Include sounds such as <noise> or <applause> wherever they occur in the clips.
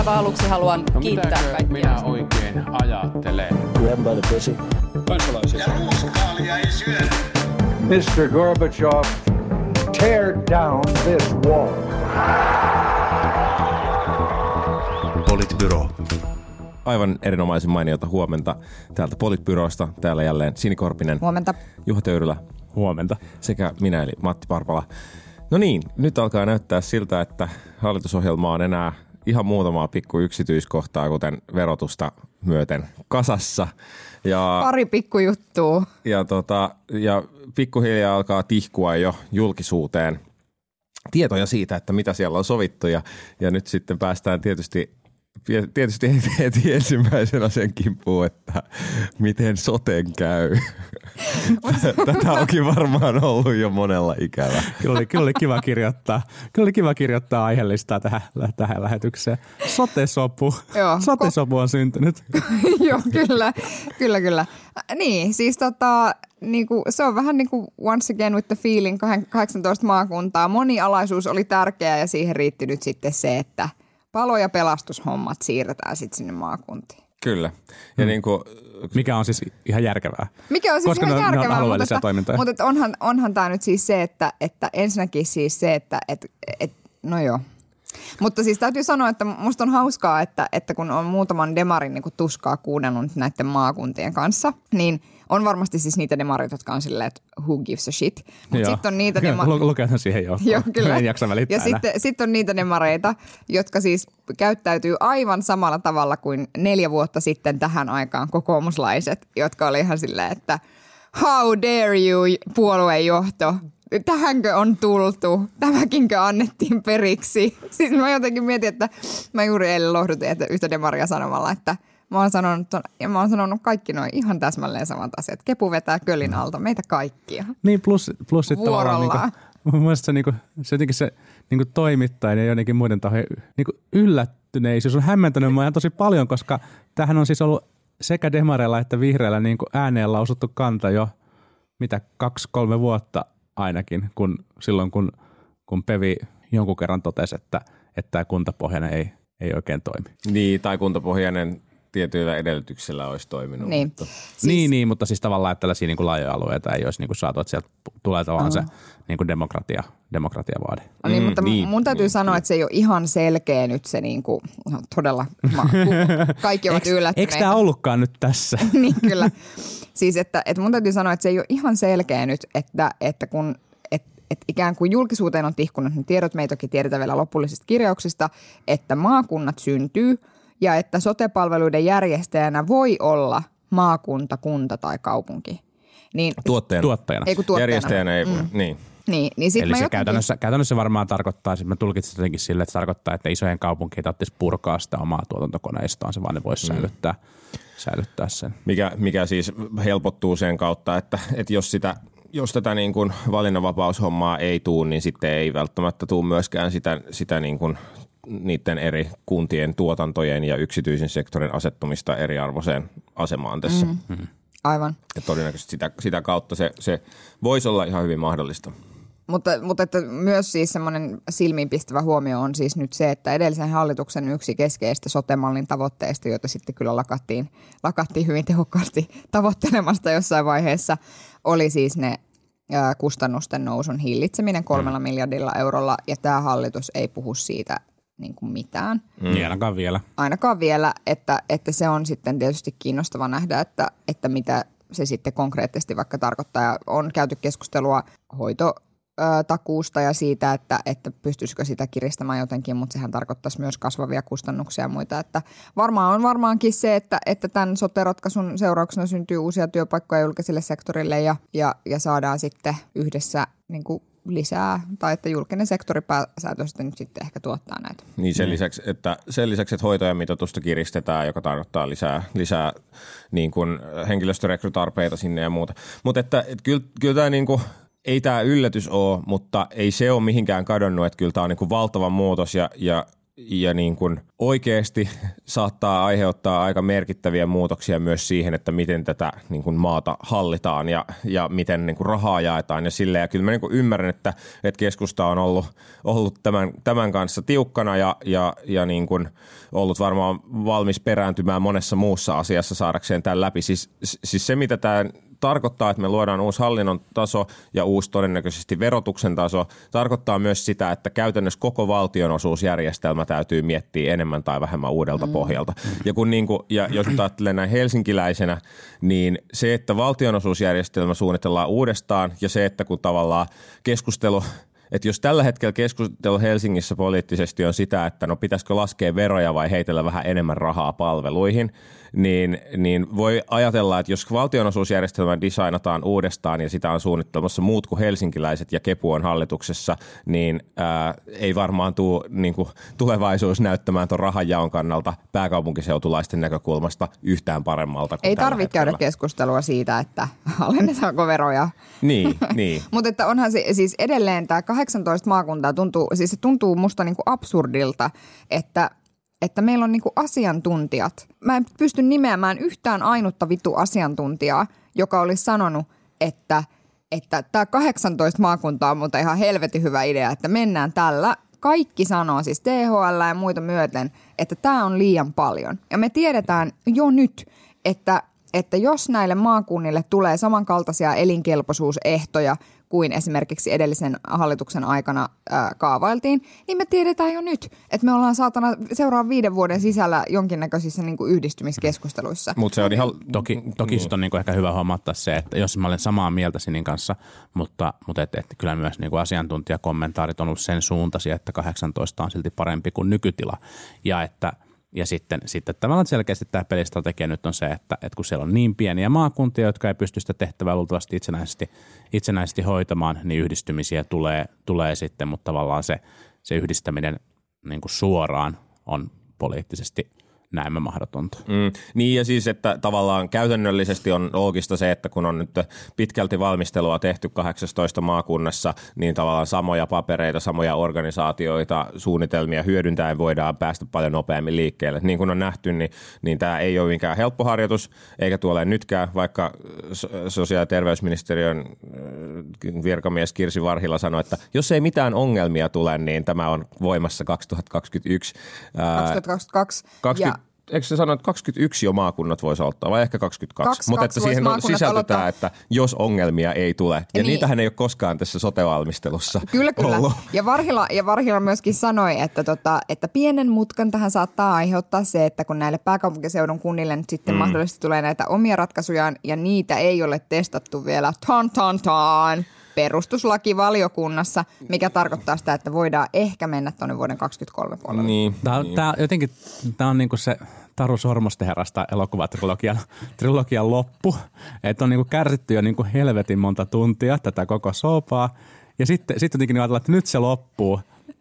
aivan aluksi haluan No kiittää kaikkia. minä oikein ajattelen? Grab by the pussy. kansalaisia. Ja ruuskaalia ei syödä. Mr. Gorbachev, tear down this wall. Politbyro. Aivan erinomaisen mainiota huomenta täältä Politbyrosta. Täällä jälleen Sini Korpinen, Huomenta. Juha Töyrylä Huomenta. sekä minä eli Matti Parpala. No niin, nyt alkaa näyttää siltä, että hallitusohjelma on enää ihan muutamaa pikku yksityiskohtaa, kuten verotusta myöten kasassa. Ja, Pari pikkujuttua. ja, tota, ja pikkuhiljaa alkaa tihkua jo julkisuuteen tietoja siitä, että mitä siellä on sovittu. Ja, ja nyt sitten päästään tietysti Tietysti heti, ensimmäisenä sen kimppuun, että miten soten käy. <laughs> Tätä onkin varmaan ollut jo monella ikävä. Kyllä oli, kyllä oli kiva kirjoittaa, kyllä oli kiva kirjoittaa aiheellistaa tähän, tähän lähetykseen. Sote-sopu. Joo. Sote-sopu on syntynyt. <laughs> Joo, kyllä, kyllä, kyllä. Ä, Niin, siis tota, niinku, se on vähän niin kuin once again with the feeling, 18 maakuntaa. Monialaisuus oli tärkeää ja siihen riitti nyt sitten se, että palo- ja pelastushommat siirretään sitten sinne maakuntiin. Kyllä. Ja niin kuin, Mikä on siis ihan järkevää. Mikä on siis Koska ihan ne on- ne on järkevää, mutta, että, toimintoja. mutta että onhan, onhan tämä nyt siis se, että, että ensinnäkin siis se, että et, et, no joo. Mutta siis täytyy sanoa, että musta on hauskaa, että, että kun on muutaman demarin niin tuskaa kuunnellut näiden maakuntien kanssa, niin on varmasti siis niitä demareita, jotka on silleen, että who gives a shit. Mutta sitten on niitä demareita. lu- Luketan siihen jo. <laughs> Joo, kyllä. En jaksa välittää Ja sitten sit on niitä demareita, jotka siis käyttäytyy aivan samalla tavalla kuin neljä vuotta sitten tähän aikaan kokoomuslaiset, jotka oli ihan silleen, että how dare you puoluejohto, tähänkö on tultu, tämäkinkö annettiin periksi. <laughs> Siis mä jotenkin mietin, että mä juuri eilen lohdutin että yhtä demaria sanomalla, että Mä oon sanonut, ja mä oon sanonut kaikki noin ihan täsmälleen samat asiat. Kepu vetää kölin alta meitä kaikkia. Niin plus, plus sitten tavallaan Vuorollaan. niinku, mun mielestä se, niinku, se jotenkin se niinku toimittajan ja joidenkin muiden tahojen niinku yllättyneisyys on hämmentänyt mua ihan tosi paljon, koska tämähän on siis ollut sekä demareilla että vihreillä niinku ääneen lausuttu kanta jo mitä kaksi-kolme vuotta ainakin, kun silloin kun, kun Pevi jonkun kerran totesi, että, että tämä kuntapohjainen ei, ei oikein toimi. niin, tai kuntapohjainen tietyillä edellytyksillä olisi toiminut. Niin. Mutta, Siis, niin, niin, mutta siis tavallaan, että tällaisia niin kuin laajoja alueita ei olisi niin kuin saatu, että sieltä tulee tavallaan se niin kuin demokratia, demokratiavaade. No niin, Mm, mutta niin, niin, mun täytyy niin, sanoa, että se ei ole ihan selkeä nyt se niin kuin, no todella, ma, <laughs> kaikki ovat yllättyneitä. Eikö tämä ollutkaan nyt tässä? <laughs> niin kyllä. Siis että, että mun täytyy sanoa, että se ei ole ihan selkeä nyt, että, että kun et, et ikään kuin julkisuuteen on tihkunut ne tiedot, me ei toki tiedetä vielä lopullisista kirjauksista, että maakunnat syntyy ja että sotepalveluiden järjestäjänä voi olla maakunta, kunta tai kaupunki. Niin, tuottajana. Tuottajana. ei kun tuottajana. Järjestäjänä ei, mm. niin. Niin, niin sit Eli mä se jotenkin, käytännössä, käytännössä varmaan tarkoittaa, siis mä tulkitsin jotenkin sille, että se tarkoittaa, että isojen kaupunkien tarvitsisi purkaa sitä omaa tuotantokoneistoaan, vaan ne voisi Mm. säilyttää, säilyttää sen. Mikä, mikä siis helpottuu sen kautta, että, että jos, sitä, jos tätä niin kuin valinnanvapaushommaa ei tuu, niin sitten ei välttämättä tuu myöskään sitä, sitä niin kuin niiden eri kuntien tuotantojen ja yksityisen sektorin asettumista eriarvoiseen asemaan tässä. Mm. aivan. Ja todennäköisesti sitä, sitä kautta se, se voisi olla ihan hyvin mahdollista. Mutta, mutta että myös siis semmoinen silmiinpistävä huomio on siis nyt se, että edellisen hallituksen yksi keskeistä sotemallin tavoitteista, joita sitten kyllä lakattiin, lakattiin hyvin tehokkaasti tavoittelemasta jossain vaiheessa, oli siis ne kustannusten nousun hillitseminen kolmella Mm. miljardilla eurolla, ja tämä hallitus ei puhu siitä niin kuin mitään Mm. Niin ainakaan vielä. ainakaan vielä, että, että se on sitten tietysti kiinnostava nähdä, että, että mitä se sitten konkreettisesti vaikka tarkoittaa. Ja on käyty keskustelua hoitotakuusta ja siitä, että, että pystyisikö sitä kiristämään jotenkin, mutta sehän tarkoittaisi myös kasvavia kustannuksia ja muita. Että varmaan on varmaankin se, että, että tämän sote-ratkaisun seurauksena syntyy uusia työpaikkoja julkiselle sektorille ja, ja, ja saadaan sitten yhdessä niin kuin lisää, tai että julkinen sektori pääsääntöisesti nyt sitten ehkä tuottaa näitä. Niin sen, lisäksi, että, sen lisäksi, että hoitojen mitoitusta kiristetään, joka tarkoittaa lisää, lisää niin kuin henkilöstörekrytarpeita sinne ja muuta. Mutta että, että kyllä, kyllä tämä niin kuin, ei tämä yllätys ole, mutta ei se ole mihinkään kadonnut, että kyllä tämä on niin kuin valtava muutos ja, ja ja niin kuin oikeasti saattaa aiheuttaa aika merkittäviä muutoksia myös siihen, että miten tätä niin kuin maata hallitaan ja, ja miten niin kuin rahaa jaetaan ja silleen. Ja kyllä mä niin kuin ymmärrän, että, että keskusta on ollut, ollut tämän, tämän kanssa tiukkana ja, ja, ja niin kuin ollut varmaan valmis perääntymään monessa muussa asiassa saadakseen tämän läpi. Siis, siis se, mitä tämä tarkoittaa, että me luodaan uusi hallinnon taso ja uusi todennäköisesti verotuksen taso. Tarkoittaa myös sitä, että käytännössä koko valtionosuusjärjestelmä täytyy miettiä enemmän tai vähemmän uudelta mm. pohjalta. Ja, kun niin kuin, ja jos ajattelee näin helsinkiläisenä, niin se, että valtionosuusjärjestelmä suunnitellaan uudestaan ja se, että kun tavallaan keskustelu – että jos tällä hetkellä keskustelu Helsingissä poliittisesti on sitä, että no pitäisikö laskea veroja vai heitellä vähän enemmän rahaa palveluihin, niin, niin voi ajatella, että jos valtionosuusjärjestelmä designataan uudestaan ja sitä on suunnittelemassa muut kuin helsinkiläiset ja Kepu on hallituksessa, niin ää, ei varmaan tule niin kuin, tulevaisuus näyttämään tuon rahanjaon kannalta pääkaupunkiseutulaisten näkökulmasta yhtään paremmalta kuin Ei tarvitse käydä keskustelua siitä, että <laughs> alennetaanko veroja. Niin, <laughs> niin. Mutta että onhan se siis edelleen tämä 18 maakuntaa tuntuu, siis se tuntuu musta niinku absurdilta, että että meillä on niinku asiantuntijat. Mä en pysty nimeämään yhtään ainutta vittu asiantuntijaa, joka olisi sanonut, että että tämä 18 maakuntaa on mutta ihan helvetin hyvä idea, että mennään tällä. Kaikki sanoo, siis THL ja muita myöten, että tämä on liian paljon. Ja me tiedetään jo nyt, että, että jos näille maakunnille tulee samankaltaisia elinkelpoisuusehtoja kuin esimerkiksi edellisen hallituksen aikana ää, kaavailtiin, niin me tiedetään jo nyt, että me ollaan saatana seuraavan viiden vuoden sisällä jonkinnäköisissä niin kuin yhdistymiskeskusteluissa. Mutta se on ihan... Toki, toki mm. on niin kuin ehkä hyvä huomata se, että jos mä olen samaa mieltä Sinin kanssa, mutta, mutta et, et, kyllä myös niin kuin asiantuntijakommentaarit on ollut sen suuntaisia, että 18 on silti parempi kuin nykytila ja että – ja sitten, sitten tavallaan selkeästi tämä pelistrategia nyt on se, että, että kun siellä on niin pieniä maakuntia, jotka ei pysty sitä tehtävää luultavasti itsenäisesti, itsenäisesti hoitamaan, niin yhdistymisiä tulee, tulee sitten, mutta tavallaan se, se yhdistäminen niin kuin suoraan on poliittisesti näemme mahdotonta. Mm, niin ja siis, että tavallaan käytännöllisesti on loogista se, että kun on nyt pitkälti valmistelua tehty 18 maakunnassa, niin tavallaan samoja papereita, samoja organisaatioita, suunnitelmia hyödyntäen voidaan päästä paljon nopeammin liikkeelle. Niin kuin on nähty, niin, niin tämä ei ole mikään helppo harjoitus, eikä tuolle nytkään, vaikka sosiaali- ja terveysministeriön äh, virkamies Kirsi Varhila sanoi, että jos ei mitään ongelmia tule, niin tämä on voimassa 2021. 2022. 20, ja eikö se sano, että 21 jo maakunnat voisi ottaa, vai ehkä 22? Mutta että siihen on sisältötään, että jos ongelmia ei tule. Ja niin. niitähän ei ole koskaan tässä sotevalmistelussa Kyllä, kyllä. Ollut. Ja Varhila, ja Varhila myöskin sanoi, että, tota, että pienen mutkan tähän saattaa aiheuttaa se, että kun näille pääkaupunkiseudun kunnille nyt sitten mm. mahdollisesti tulee näitä omia ratkaisujaan, ja niitä ei ole testattu vielä, tan tan tan perustuslakivaliokunnassa, mikä tarkoittaa sitä, että voidaan ehkä mennä tuonne vuoden 2023 puolelle. Niin, tämä, niin. tämä, jotenkin, tämä on niin kuin se Taru Sormosteherrasta elokuvatrilogian trilogian loppu. Että on niin kuin kärsitty jo niin kuin helvetin monta tuntia tätä koko sopaa. Ja sitten, sitten jotenkin ajatellaan, että nyt se loppuu.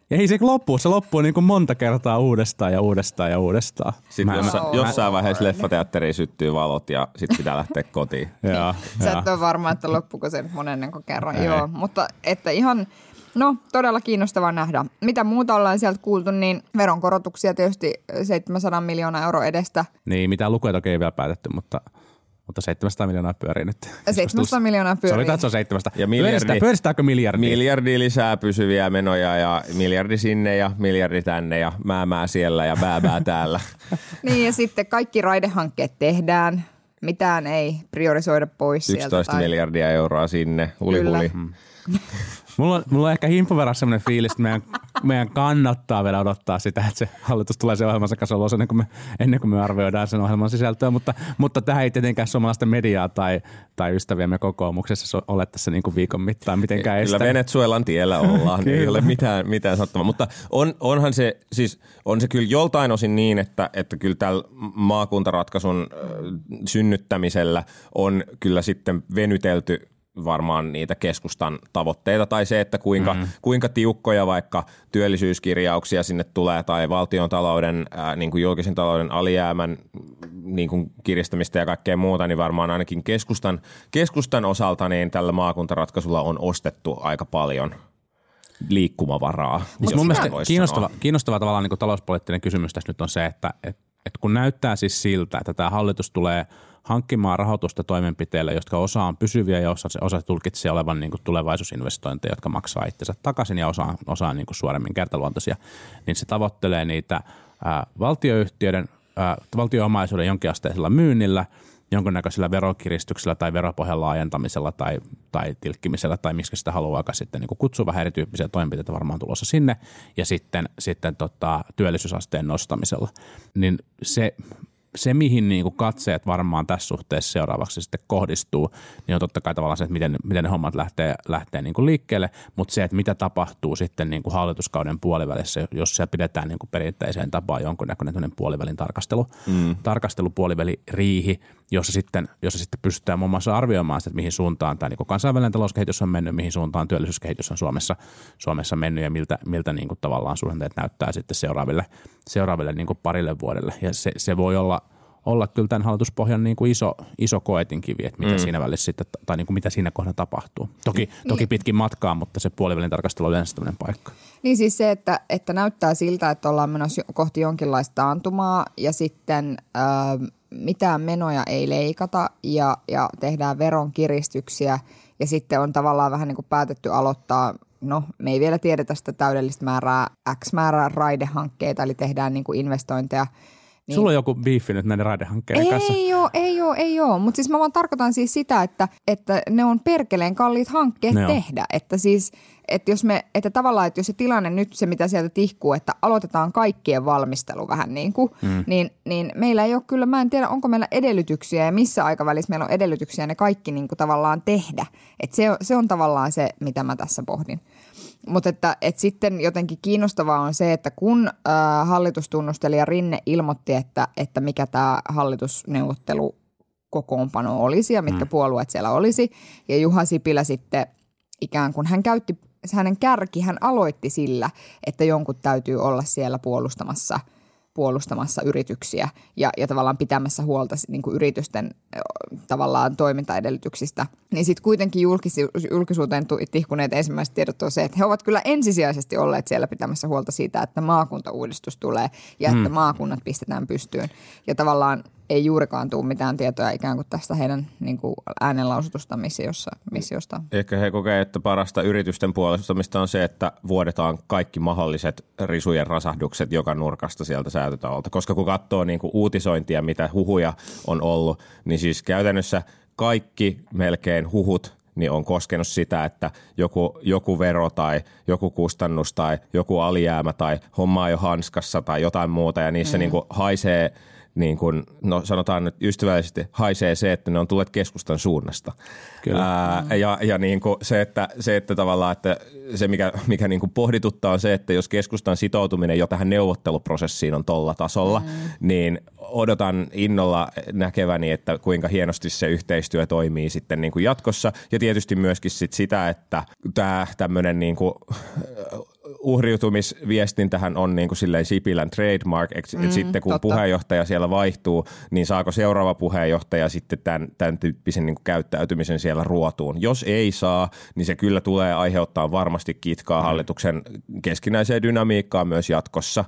Ja ei se loppu, se loppuu niin kuin monta kertaa uudestaan ja uudestaan ja uudestaan. Sitten mä, jossa, mä, jossain vaiheessa leffateatteriin syttyy valot ja sitten pitää lähteä kotiin. <laughs> Joo, Sä et ole varma, että loppuuko se nyt monennen kerran. Ei. Joo, mutta että ihan, no todella kiinnostavaa nähdä. Mitä muuta ollaan sieltä kuultu, niin veronkorotuksia tietysti 700 miljoonaa euroa edestä. Niin, mitä lukuja toki ei vielä päätetty, mutta – mutta 700 miljoonaa pyörii nyt. 700 miljoonaa pyörii. Se oli, että se on 700. Ja miljardi, Pyöristääkö miljardi? Miljardi lisää pysyviä menoja ja miljardi sinne ja miljardi tänne ja määmää siellä ja bääbää täällä. <laughs> niin ja sitten kaikki raidehankkeet tehdään. Mitään ei priorisoida pois 11 sieltä. 11 miljardia euroa sinne. Uli Kyllä. Huli. <laughs> Mulla on, mulla on ehkä himpun sellainen fiilis, että meidän, meidän kannattaa vielä odottaa sitä, että se hallitus tulee se ohjelmansa kanssa ulos ennen kuin me, ennen kuin me arvioidaan sen ohjelman sisältöä, mutta, mutta tähän ei tietenkään suomalaista mediaa tai, tai ystäviämme kokoomuksessa ole tässä niin kuin viikon mittaan mitenkään Kyllä estänyt. Venezuelan tiellä ollaan, <laughs> ei ole mitään, mitään sanottavaa, mutta on, onhan se, siis on se kyllä joltain osin niin, että, että kyllä tällä maakuntaratkaisun synnyttämisellä on kyllä sitten venytelty varmaan niitä keskustan tavoitteita tai se, että kuinka, mm. kuinka tiukkoja vaikka työllisyyskirjauksia sinne tulee tai valtion talouden, ää, niin kuin julkisen talouden alijäämän niin kuin kiristämistä ja kaikkea muuta, niin varmaan ainakin keskustan, keskustan osalta niin tällä maakuntaratkaisulla on ostettu aika paljon. liikkumavaraa. Jos mun mielestä kiinnostava, sanoa. kiinnostava tavallaan niin kuin talouspoliittinen kysymys tässä nyt on se, että et, et kun näyttää siis siltä, että tämä hallitus tulee hankkimaan rahoitusta toimenpiteille, jotka osa on pysyviä ja osa, osa tulkitsee olevan niin kuin tulevaisuusinvestointeja, jotka maksaa itsensä takaisin ja osa, osa on niin kuin suoremmin kertaluontoisia, niin se tavoittelee niitä ää, valtioyhtiöiden, ää, valtioomaisuuden jonkinasteisella myynnillä – jonkunnäköisellä verokiristyksellä tai veropohjan laajentamisella tai, tai tilkkimisellä tai miksi sitä haluaa sitten niin kutsua vähän erityyppisiä toimenpiteitä varmaan tulossa sinne ja sitten, sitten tota, työllisyysasteen nostamisella. Niin se, se, mihin niin kuin katseet varmaan tässä suhteessa seuraavaksi sitten kohdistuu, niin on totta kai tavallaan se, että miten, miten ne hommat lähtee, lähtee niin kuin liikkeelle, mutta se, että mitä tapahtuu sitten niin kuin hallituskauden puolivälissä, jos siellä pidetään niin kuin perinteiseen tapaan jonkunnäköinen puolivälin tarkastelu, mm. tarkastelu, puoliväli, riihi, jossa sitten, jossa sitten pystytään muun muassa arvioimaan sitä, että mihin suuntaan tämä niin kansainvälinen talouskehitys on mennyt, mihin suuntaan työllisyyskehitys on Suomessa, Suomessa mennyt ja miltä, miltä niin kuin tavallaan suhdanteet näyttää sitten seuraaville, seuraaville niin kuin parille vuodelle. Ja se, se voi olla, olla kyllä tämän hallituspohjan niin kuin iso, iso koetinkivi, että mitä mm. siinä välissä sitten, tai niin kuin mitä siinä kohdassa tapahtuu. Toki, niin. toki pitkin matkaa, mutta se puolivälin tarkastelu on yleensä paikka. Niin siis se, että, että näyttää siltä, että ollaan menossa kohti jonkinlaista antumaa ja sitten äh, mitään menoja ei leikata ja, ja tehdään veronkiristyksiä. Ja sitten on tavallaan vähän niin kuin päätetty aloittaa no me ei vielä tiedetä sitä täydellistä määrää, X määrää raidehankkeita, eli tehdään niin kuin investointeja – niin. Sulla on joku biifi nyt näiden raidehankkeiden ei kanssa. Ei oo, ei oo, ei oo. Mutta siis mä vaan tarkoitan siis sitä, että, että ne on perkeleen kalliit hankkeet ne tehdä. On. Että siis, että jos me, että tavallaan, että jos se tilanne nyt se, mitä sieltä tihkuu, että aloitetaan kaikkien valmistelu vähän niin kuin, mm. niin, niin meillä ei ole kyllä, mä en tiedä, onko meillä edellytyksiä ja missä aikavälissä meillä on edellytyksiä ne kaikki niin kuin tavallaan tehdä. Että se, se on tavallaan se, mitä mä tässä pohdin. Mutta että, että sitten jotenkin kiinnostavaa on se, että kun äh, hallitustunnustelija Rinne ilmoitti, että, että mikä tämä hallitusneuvottelu kokoonpano olisi ja mitkä mm. puolueet siellä olisi. Ja Juha Sipilä sitten ikään kuin hän käytti, hänen kärki, hän aloitti sillä, että jonkun täytyy olla siellä puolustamassa – puolustamassa yrityksiä ja, ja tavallaan pitämässä huolta niin kuin yritysten tavallaan toimintaedellytyksistä. Niin sitten kuitenkin julkis, julkisuuteen tihkuneet ensimmäiset tiedot on se, että he ovat kyllä ensisijaisesti olleet siellä pitämässä huolta siitä, että maakuntauudistus tulee ja että hmm. maakunnat pistetään pystyyn. Ja tavallaan ei juurikaan tule mitään tietoja ikään kuin tästä heidän niin kuin äänenlausutusta missiosta, missiosta. Ehkä he kokee, että parasta yritysten puolustamista on se, että vuodetaan kaikki mahdolliset risujen rasahdukset joka nurkasta sieltä säätötalolta. Koska kun katsoo niin kuin uutisointia, mitä huhuja on ollut, niin siis käytännössä kaikki melkein huhut niin on koskenut sitä, että joku, joku vero tai joku kustannus tai joku alijäämä tai homma on jo hanskassa tai jotain muuta ja niissä mm. niin kuin haisee – niin kuin, no sanotaan nyt ystävällisesti, haisee se, että ne on tulleet keskustan suunnasta. Kyllä. Ää, ja ja niin kuin se, että, se, että tavallaan, että se mikä, mikä niin kuin pohdituttaa on se, että jos keskustan sitoutuminen jo tähän neuvotteluprosessiin on tolla tasolla, mm. niin odotan innolla näkeväni, että kuinka hienosti se yhteistyö toimii sitten niin kuin jatkossa. Ja tietysti myöskin sit sitä, että tämä tämmöinen niin kuin uhriutumisviestintähän on niin kuin silleen Sipilän trademark, että mm, sitten kun totta. puheenjohtaja siellä vaihtuu, niin saako seuraava puheenjohtaja sitten tämän, tämän tyyppisen niin kuin käyttäytymisen siellä ruotuun. Jos ei saa, niin se kyllä tulee aiheuttaa varmasti kitkaa mm. hallituksen keskinäiseen dynamiikkaan myös jatkossa.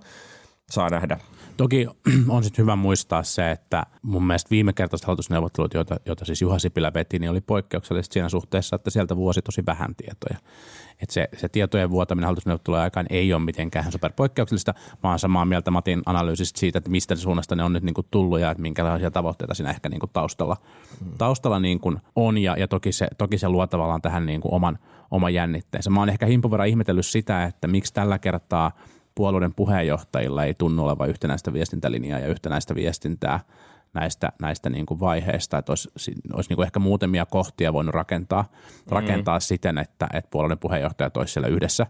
Saa nähdä. Toki <clears throat> on sitten hyvä muistaa se, että mun mielestä viime kertaiset hallitusneuvottelut, joita, joita siis Juha Sipilä veti, niin oli poikkeukselliset siinä suhteessa, että sieltä vuosi tosi vähän tietoja. Että se, se tietojen vuotaminen hallitusneuvottelujen aikaan ei ole mitenkään superpoikkeuksellista. Mä oon samaa mieltä Matin analyysistä siitä, että mistä suunnasta ne on nyt niin kuin tullut ja että minkälaisia tavoitteita siinä ehkä niin kuin taustalla, mm. taustalla niin kuin on. Ja, ja toki, se, toki se luo tavallaan tähän niin kuin oman, oman jännitteensä. Mä oon ehkä himpun verran ihmetellyt sitä, että miksi tällä kertaa – puolueiden puheenjohtajilla ei tunnu olevan yhtenäistä viestintälinjaa ja yhtenäistä viestintää näistä, näistä niin kuin vaiheista, että olisi, olisi niin kuin ehkä muutamia kohtia voinut rakentaa, mm. rakentaa siten, että, että puolueiden puheenjohtajat olisivat siellä yhdessä,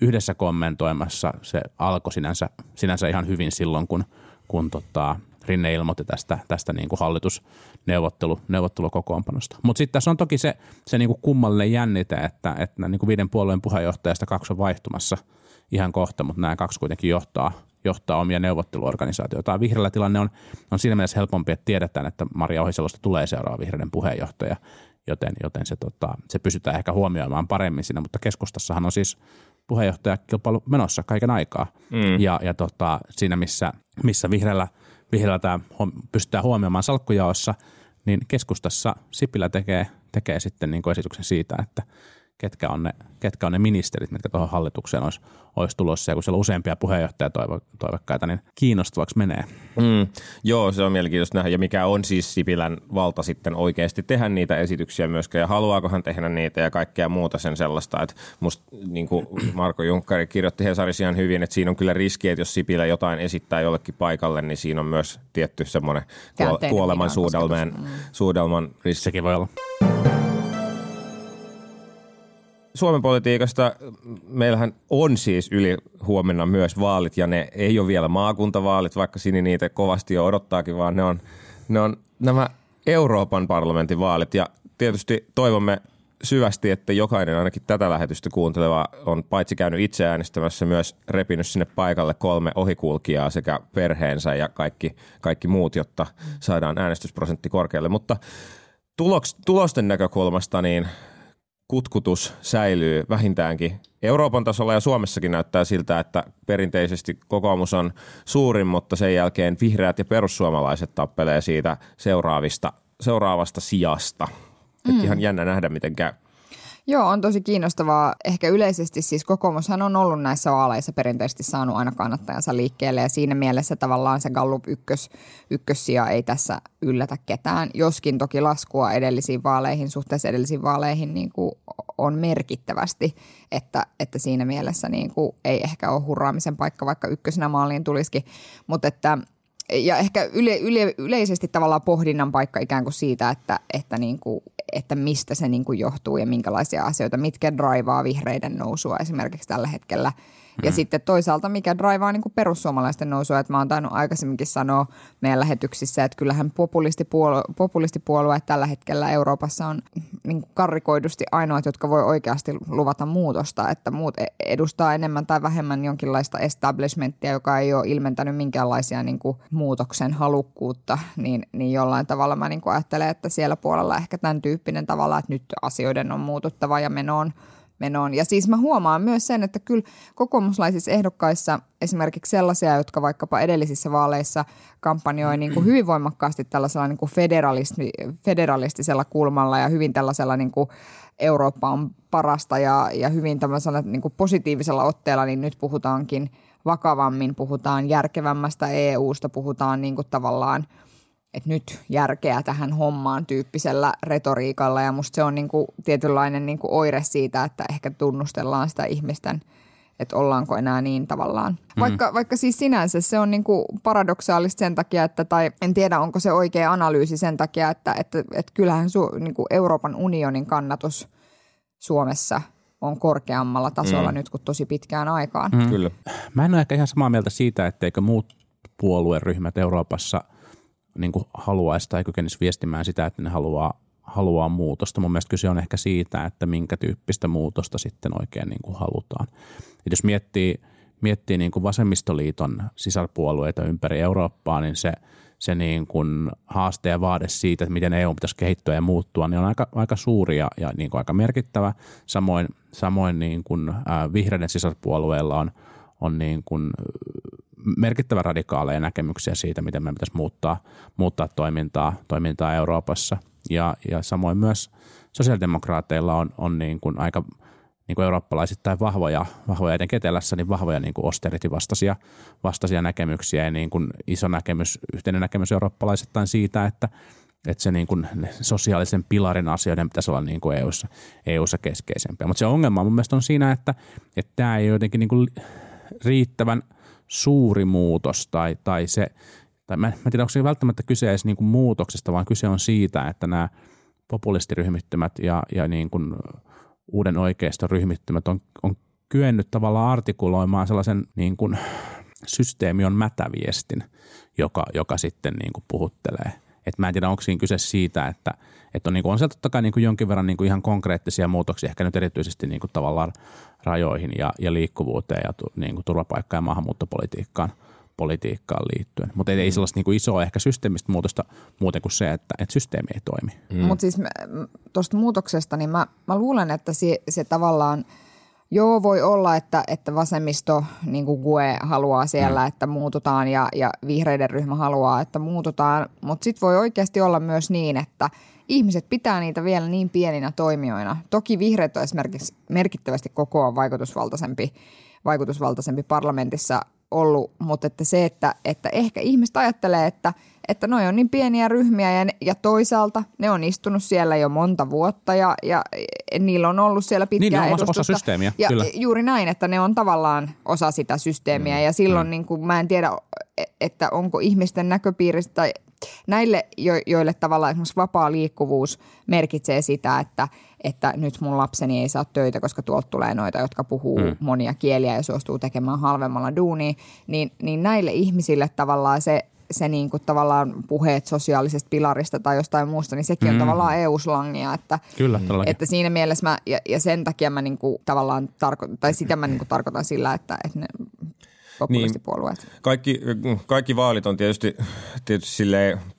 yhdessä kommentoimassa. Se alkoi sinänsä, sinänsä ihan hyvin silloin, kun, kun tota, Rinne ilmoitti tästä, tästä niin kuin hallitusneuvottelu, neuvottelukokoonpanosta. Mutta sitten tässä on toki se, se niin kuin kummallinen jännite, että, että niin kuin viiden puolueen puheenjohtajasta kaksi on vaihtumassa – ihan kohta, mutta nämä kaksi kuitenkin johtaa, johtaa omia neuvotteluorganisaatioita. Vihreällä tilanne on, on siinä mielessä helpompi, että tiedetään, että Maria Ohiselosta tulee seuraava vihreiden puheenjohtaja, joten, joten se, tota, se pysytään ehkä huomioimaan paremmin siinä, mutta keskustassahan on siis puheenjohtajakilpailu menossa kaiken aikaa. Mm. Ja, ja tota, siinä, missä, missä vihreällä, vihreällä tämä pystytään huomioimaan salkkujaossa, niin keskustassa Sipilä tekee, tekee sitten niin esityksen siitä, että ketkä on, ne, ketkä on ne ministerit, mitkä tuohon hallitukseen olisi, olisi tulossa. Ja kun siellä on useampia puheenjohtajatoivekkaita, niin kiinnostavaksi menee. Mm, joo, se on mielenkiintoista nähdä. Ja mikä on siis Sipilän valta sitten oikeasti tehdä niitä esityksiä myöskään. Ja haluaako hän tehdä niitä ja kaikkea muuta sen sellaista. Että musta niin kuin Marko Junkkari kirjoitti Hesarissa ihan hyvin, että siinä on kyllä riski, että jos Sipilä jotain esittää jollekin paikalle, niin siinä on myös tietty semmoinen kuoleman suudelman, mm. suudelman riski. Sekin voi olla. Suomen politiikasta meillähän on siis yli huomenna myös vaalit ja ne ei ole vielä maakuntavaalit, vaikka Sini niitä kovasti jo odottaakin, vaan ne on, ne on nämä Euroopan parlamentin vaalit ja tietysti toivomme syvästi, että jokainen ainakin tätä lähetystä kuunteleva on paitsi käynyt itse äänestämässä myös repinyt sinne paikalle kolme ohikulkijaa sekä perheensä ja kaikki, kaikki muut, jotta saadaan äänestysprosentti korkealle. Mutta tuloks, tulosten näkökulmasta niin kutkutus säilyy vähintäänkin Euroopan tasolla ja Suomessakin näyttää siltä, että perinteisesti kokoomus on suurin, mutta sen jälkeen vihreät ja perussuomalaiset tappelee siitä seuraavista, seuraavasta sijasta. Mm. ihan jännä nähdä, miten käy. Joo, on tosi kiinnostavaa. Ehkä yleisesti siis kokoomushan on ollut näissä vaaleissa perinteisesti saanut aina kannattajansa liikkeelle ja siinä mielessä tavallaan se Gallup ykkös, ykkössija ei tässä yllätä ketään. Joskin toki laskua edellisiin vaaleihin, suhteessa edellisiin vaaleihin niin kuin on merkittävästi, että, että siinä mielessä niin kuin ei ehkä ole hurraamisen paikka, vaikka ykkösenä maaliin tulisikin. Mutta että ja ehkä yle, yle, yleisesti tavallaan pohdinnan paikka ikään kuin siitä, että, että, niin kuin, että mistä se niin kuin johtuu ja minkälaisia asioita, mitkä draivaa vihreiden nousua esimerkiksi tällä hetkellä – ja mm. sitten toisaalta mikä draivaa niin kuin perussuomalaisten nousua, että mä oon tainnut aikaisemminkin sanoa meidän lähetyksissä, että kyllähän populistipuolue, populistipuolueet tällä hetkellä Euroopassa on niin kuin karrikoidusti ainoat, jotka voi oikeasti luvata muutosta, että muut e-, edustaa enemmän tai vähemmän jonkinlaista establishmenttia, joka ei ole ilmentänyt minkäänlaisia niin kuin muutoksen halukkuutta, niin, niin jollain tavalla mä niin kuin ajattelen, että siellä puolella ehkä tämän tyyppinen tavalla, että nyt asioiden on muututtava ja menoon menoon. Ja siis mä huomaan myös sen, että kyllä kokoomuslaisissa ehdokkaissa esimerkiksi sellaisia, jotka vaikkapa edellisissä vaaleissa kampanjoi niin kuin hyvin voimakkaasti tällaisella niin kuin federalisti, federalistisella kulmalla ja hyvin tällaisella niin kuin Eurooppa on parasta ja, ja hyvin tämmöisellä niin kuin positiivisella otteella, niin nyt puhutaankin vakavammin, puhutaan järkevämmästä EUsta, puhutaan niin kuin tavallaan – että nyt järkeä tähän hommaan tyyppisellä retoriikalla ja musta se on niin kuin tietynlainen niin kuin oire siitä, että ehkä tunnustellaan sitä ihmisten, että ollaanko enää niin tavallaan. Mm. Vaikka, vaikka siis sinänsä se on niin kuin paradoksaalista sen takia, että tai en tiedä onko se oikea analyysi sen takia, että, että, että kyllähän su, niin kuin Euroopan unionin kannatus Suomessa on korkeammalla tasolla mm. nyt kuin tosi pitkään aikaan. Mm. Kyllä. Mä en ole ehkä ihan samaa mieltä siitä, etteikö muut puolueryhmät Euroopassa – niin kuin haluaisi tai kykenisi viestimään sitä, että ne haluaa, haluaa muutosta. Mun mielestä kyse on ehkä siitä, että minkä tyyppistä muutosta sitten oikein niin kuin halutaan. Et jos miettii, miettii niin kuin vasemmistoliiton sisarpuolueita ympäri Eurooppaa, niin se, se niin kuin haaste ja vaade siitä, että miten EU pitäisi kehittyä ja muuttua, niin on aika, aika suuri ja, ja niin kuin aika merkittävä. Samoin, samoin niin kuin, äh, vihreiden sisarpuolueilla on, on niin kuin merkittävän radikaaleja näkemyksiä siitä, miten meidän pitäisi muuttaa, muuttaa toimintaa, toimintaa Euroopassa. Ja, ja samoin myös sosiaalidemokraateilla on, on niin kuin aika niin kuin eurooppalaisittain vahvoja, vahvoja etenkin etelässä, niin vahvoja niin austerity-vastaisia vastaisia näkemyksiä ja niin kuin iso näkemys, yhteinen näkemys eurooppalaisittain siitä, että, että se niin kuin sosiaalisen pilarin asioiden pitäisi olla niin kuin EU-ssa, EU-ssa keskeisempiä. Mutta se ongelma mun mielestä on siinä, että, että tämä ei jotenkin niin kuin riittävän – suuri muutos tai, tai se, tai mä, mä tiedän, onko se välttämättä kyse edes niin kuin muutoksesta, vaan kyse on siitä, että nämä populistiryhmittymät ja, ja niin kuin uuden oikeiston ryhmittymät on, on kyennyt tavallaan artikuloimaan sellaisen niin kuin systeemi on mätäviestin, joka, joka sitten niin kuin puhuttelee. Et mä en tiedä, onko siinä kyse siitä, että, että on, niin kuin, on siellä totta kai niin kuin jonkin verran niin kuin ihan konkreettisia muutoksia, ehkä nyt erityisesti niin kuin tavallaan rajoihin ja, ja liikkuvuuteen ja tu, niin kuin turvapaikka- ja maahanmuuttopolitiikkaan politiikkaan liittyen. Mutta ei, ei sellaista niin kuin isoa ehkä systeemistä muutosta muuten kuin se, että, että systeemi ei toimi. Mm. Mutta siis tuosta muutoksesta, niin mä, mä luulen, että se, se tavallaan Joo, voi olla, että, että vasemmisto, niin kuin GUE, haluaa siellä, mm. että muututaan ja, ja vihreiden ryhmä haluaa, että muututaan. Mutta sitten voi oikeasti olla myös niin, että ihmiset pitää niitä vielä niin pieninä toimijoina. Toki vihreät on esimerkiksi merkittävästi kokoa vaikutusvaltaisempi, vaikutusvaltaisempi parlamentissa ollut, mutta että se, että, että ehkä ihmiset ajattelee, että – että noi on niin pieniä ryhmiä ja, ja toisaalta ne on istunut siellä jo monta vuotta ja, ja niillä on ollut siellä pitkää Niin, ne edustusta. osa systeemiä, ja kyllä. juuri näin, että ne on tavallaan osa sitä systeemiä Mm, ja silloin niin kuin, mä en tiedä, että onko ihmisten näköpiiristä tai näille, jo- joille tavallaan esimerkiksi vapaa liikkuvuus merkitsee sitä, että, että nyt mun lapseni ei saa töitä, koska tuolta tulee noita, jotka puhuu mm. monia kieliä ja suostuu tekemään halvemmalla duunia, niin, niin näille ihmisille tavallaan se, se niin kuin tavallaan puheet sosiaalisesta pilarista tai jostain muusta, niin sekin on Mm. tavallaan EU-slangia, että, Kyllä, todellakin. että siinä mielessä mä, ja, ja sen takia mä niin kuin tavallaan tarko- tai sitä mä niin kuin tarkoitan sillä, että, että ne populistipuolueet. Kaikki, kaikki vaalit on tietysti, tietysti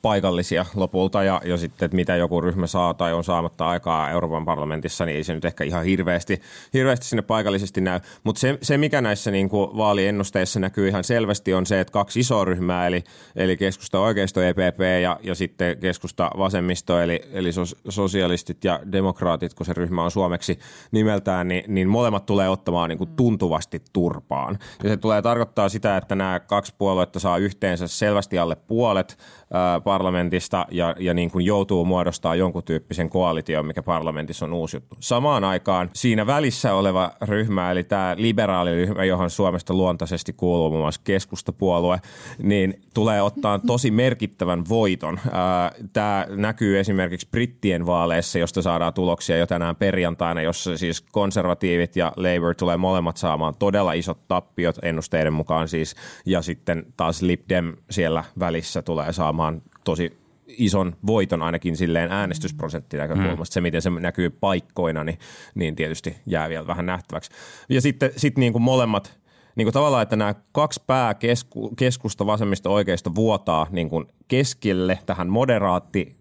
paikallisia lopulta ja, ja sitten, että mitä joku ryhmä saa tai on saamatta aikaa Euroopan parlamentissa, niin ei se nyt ehkä ihan hirveästi, hirveästi sinne paikallisesti näy. Mutta se, se, mikä näissä niin kuin vaaliennusteissa näkyy ihan selvästi on se, että kaksi isoa ryhmää, eli, eli keskusta oikeisto EPP ja, ja sitten keskusta vasemmisto, eli, eli sos, sosialistit ja demokraatit, kun se ryhmä on suomeksi nimeltään, niin, niin molemmat tulee ottamaan niin kuin tuntuvasti turpaan. Ja se tulee tarkoittaa sitä, että nämä kaksi puoluetta saa yhteensä selvästi alle puolet parlamentista ja, ja niin kuin joutuu muodostaa jonkun tyyppisen koalition, mikä parlamentissa on uusi juttu. Samaan aikaan siinä välissä oleva ryhmä, eli tämä liberaaliryhmä, johon Suomesta luontaisesti kuuluu muun muassa keskustapuolue, niin tulee ottaa tosi merkittävän voiton. Tämä näkyy esimerkiksi brittien vaaleissa, josta saadaan tuloksia jo tänään perjantaina, jossa siis konservatiivit ja Labour tulee molemmat saamaan todella isot tappiot ennusteiden mukaan siis, ja sitten taas Lib Dem siellä välissä tulee saamaan tosi ison voiton ainakin silleen äänestysprosenttinäkökulmasta. Se, miten se näkyy paikkoina, niin, niin tietysti jää vielä vähän nähtäväksi. Ja sitten sit niin kuin molemmat, niin kuin tavallaan, että nämä kaksi pääkeskusta vasemmista oikeista vuotaa niin kuin keskelle tähän moderaatti,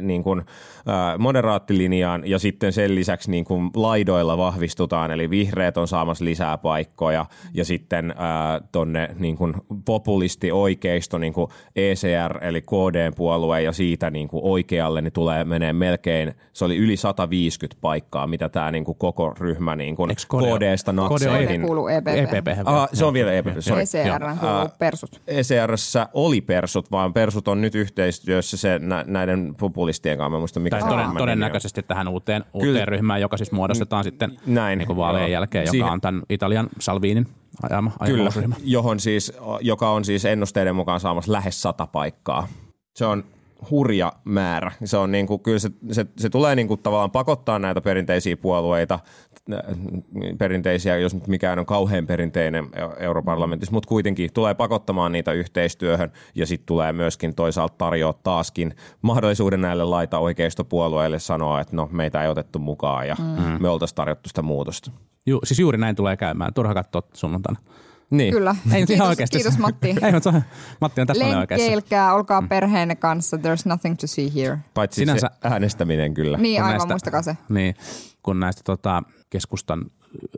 niin kuin, ää, moderaattilinjaan ja sitten sen lisäksi niin kuin laidoilla vahvistutaan, eli vihreät on saamassa lisää paikkoja ja sitten ää, tonne niin kuin populisti oikeisto, niin kuin ECR eli KD-puolue ja siitä niin kuin oikealle niin tulee menee melkein, se oli yli 150 paikkaa, mitä tämä niin kuin koko ryhmä niin kuin KDsta KD natseihin. KD kuuluu EPP. EPP. Ah, se on vielä EPP, sorry. ECR kuuluu persut. ECRssä oli persut, vaan persut on nyt yhteistyössä se, nä, näiden populistien kanssa. Muista, mikä Tai se toden, nimi on. todennäköisesti tähän uuteen, Kyllä. uuteen ryhmään, joka siis muodostetaan sitten Näin, niin vaalien joo. jälkeen, joka Siihen- on tämän Italian Salvinin ajama, Kyllä, ajama ryhmä. johon siis, joka on siis ennusteiden mukaan saamassa lähes sata paikkaa. Se on hurja määrä. Se, on niin kuin, kyllä se, se, se tulee niin kuin tavallaan pakottaa näitä perinteisiä puolueita, perinteisiä, jos nyt mikään on kauhean perinteinen Eu- europarlamentissa, mutta kuitenkin tulee pakottamaan niitä yhteistyöhön ja sitten tulee myöskin toisaalta tarjoaa taaskin mahdollisuuden näille laita oikeistopuolueille sanoa, että no meitä ei otettu mukaan ja mm. me oltaisiin tarjottu sitä muutosta. Ju, siis juuri näin tulee käymään. Turha katsoa sunnuntaina. Niin. Kyllä. Ei nyt ihan kiitos, oikeasti. kiitos Matti. <laughs> Ei, mutta Matti on täsmälleen oikeassa. Lenkkeilkää, olkaa perheenne kanssa. There's nothing to see here. Paitsi Sinänsä- se äänestäminen kyllä. Niin, kun aivan, näistä- muistakaa se. Niin, kun näistä tota, keskustan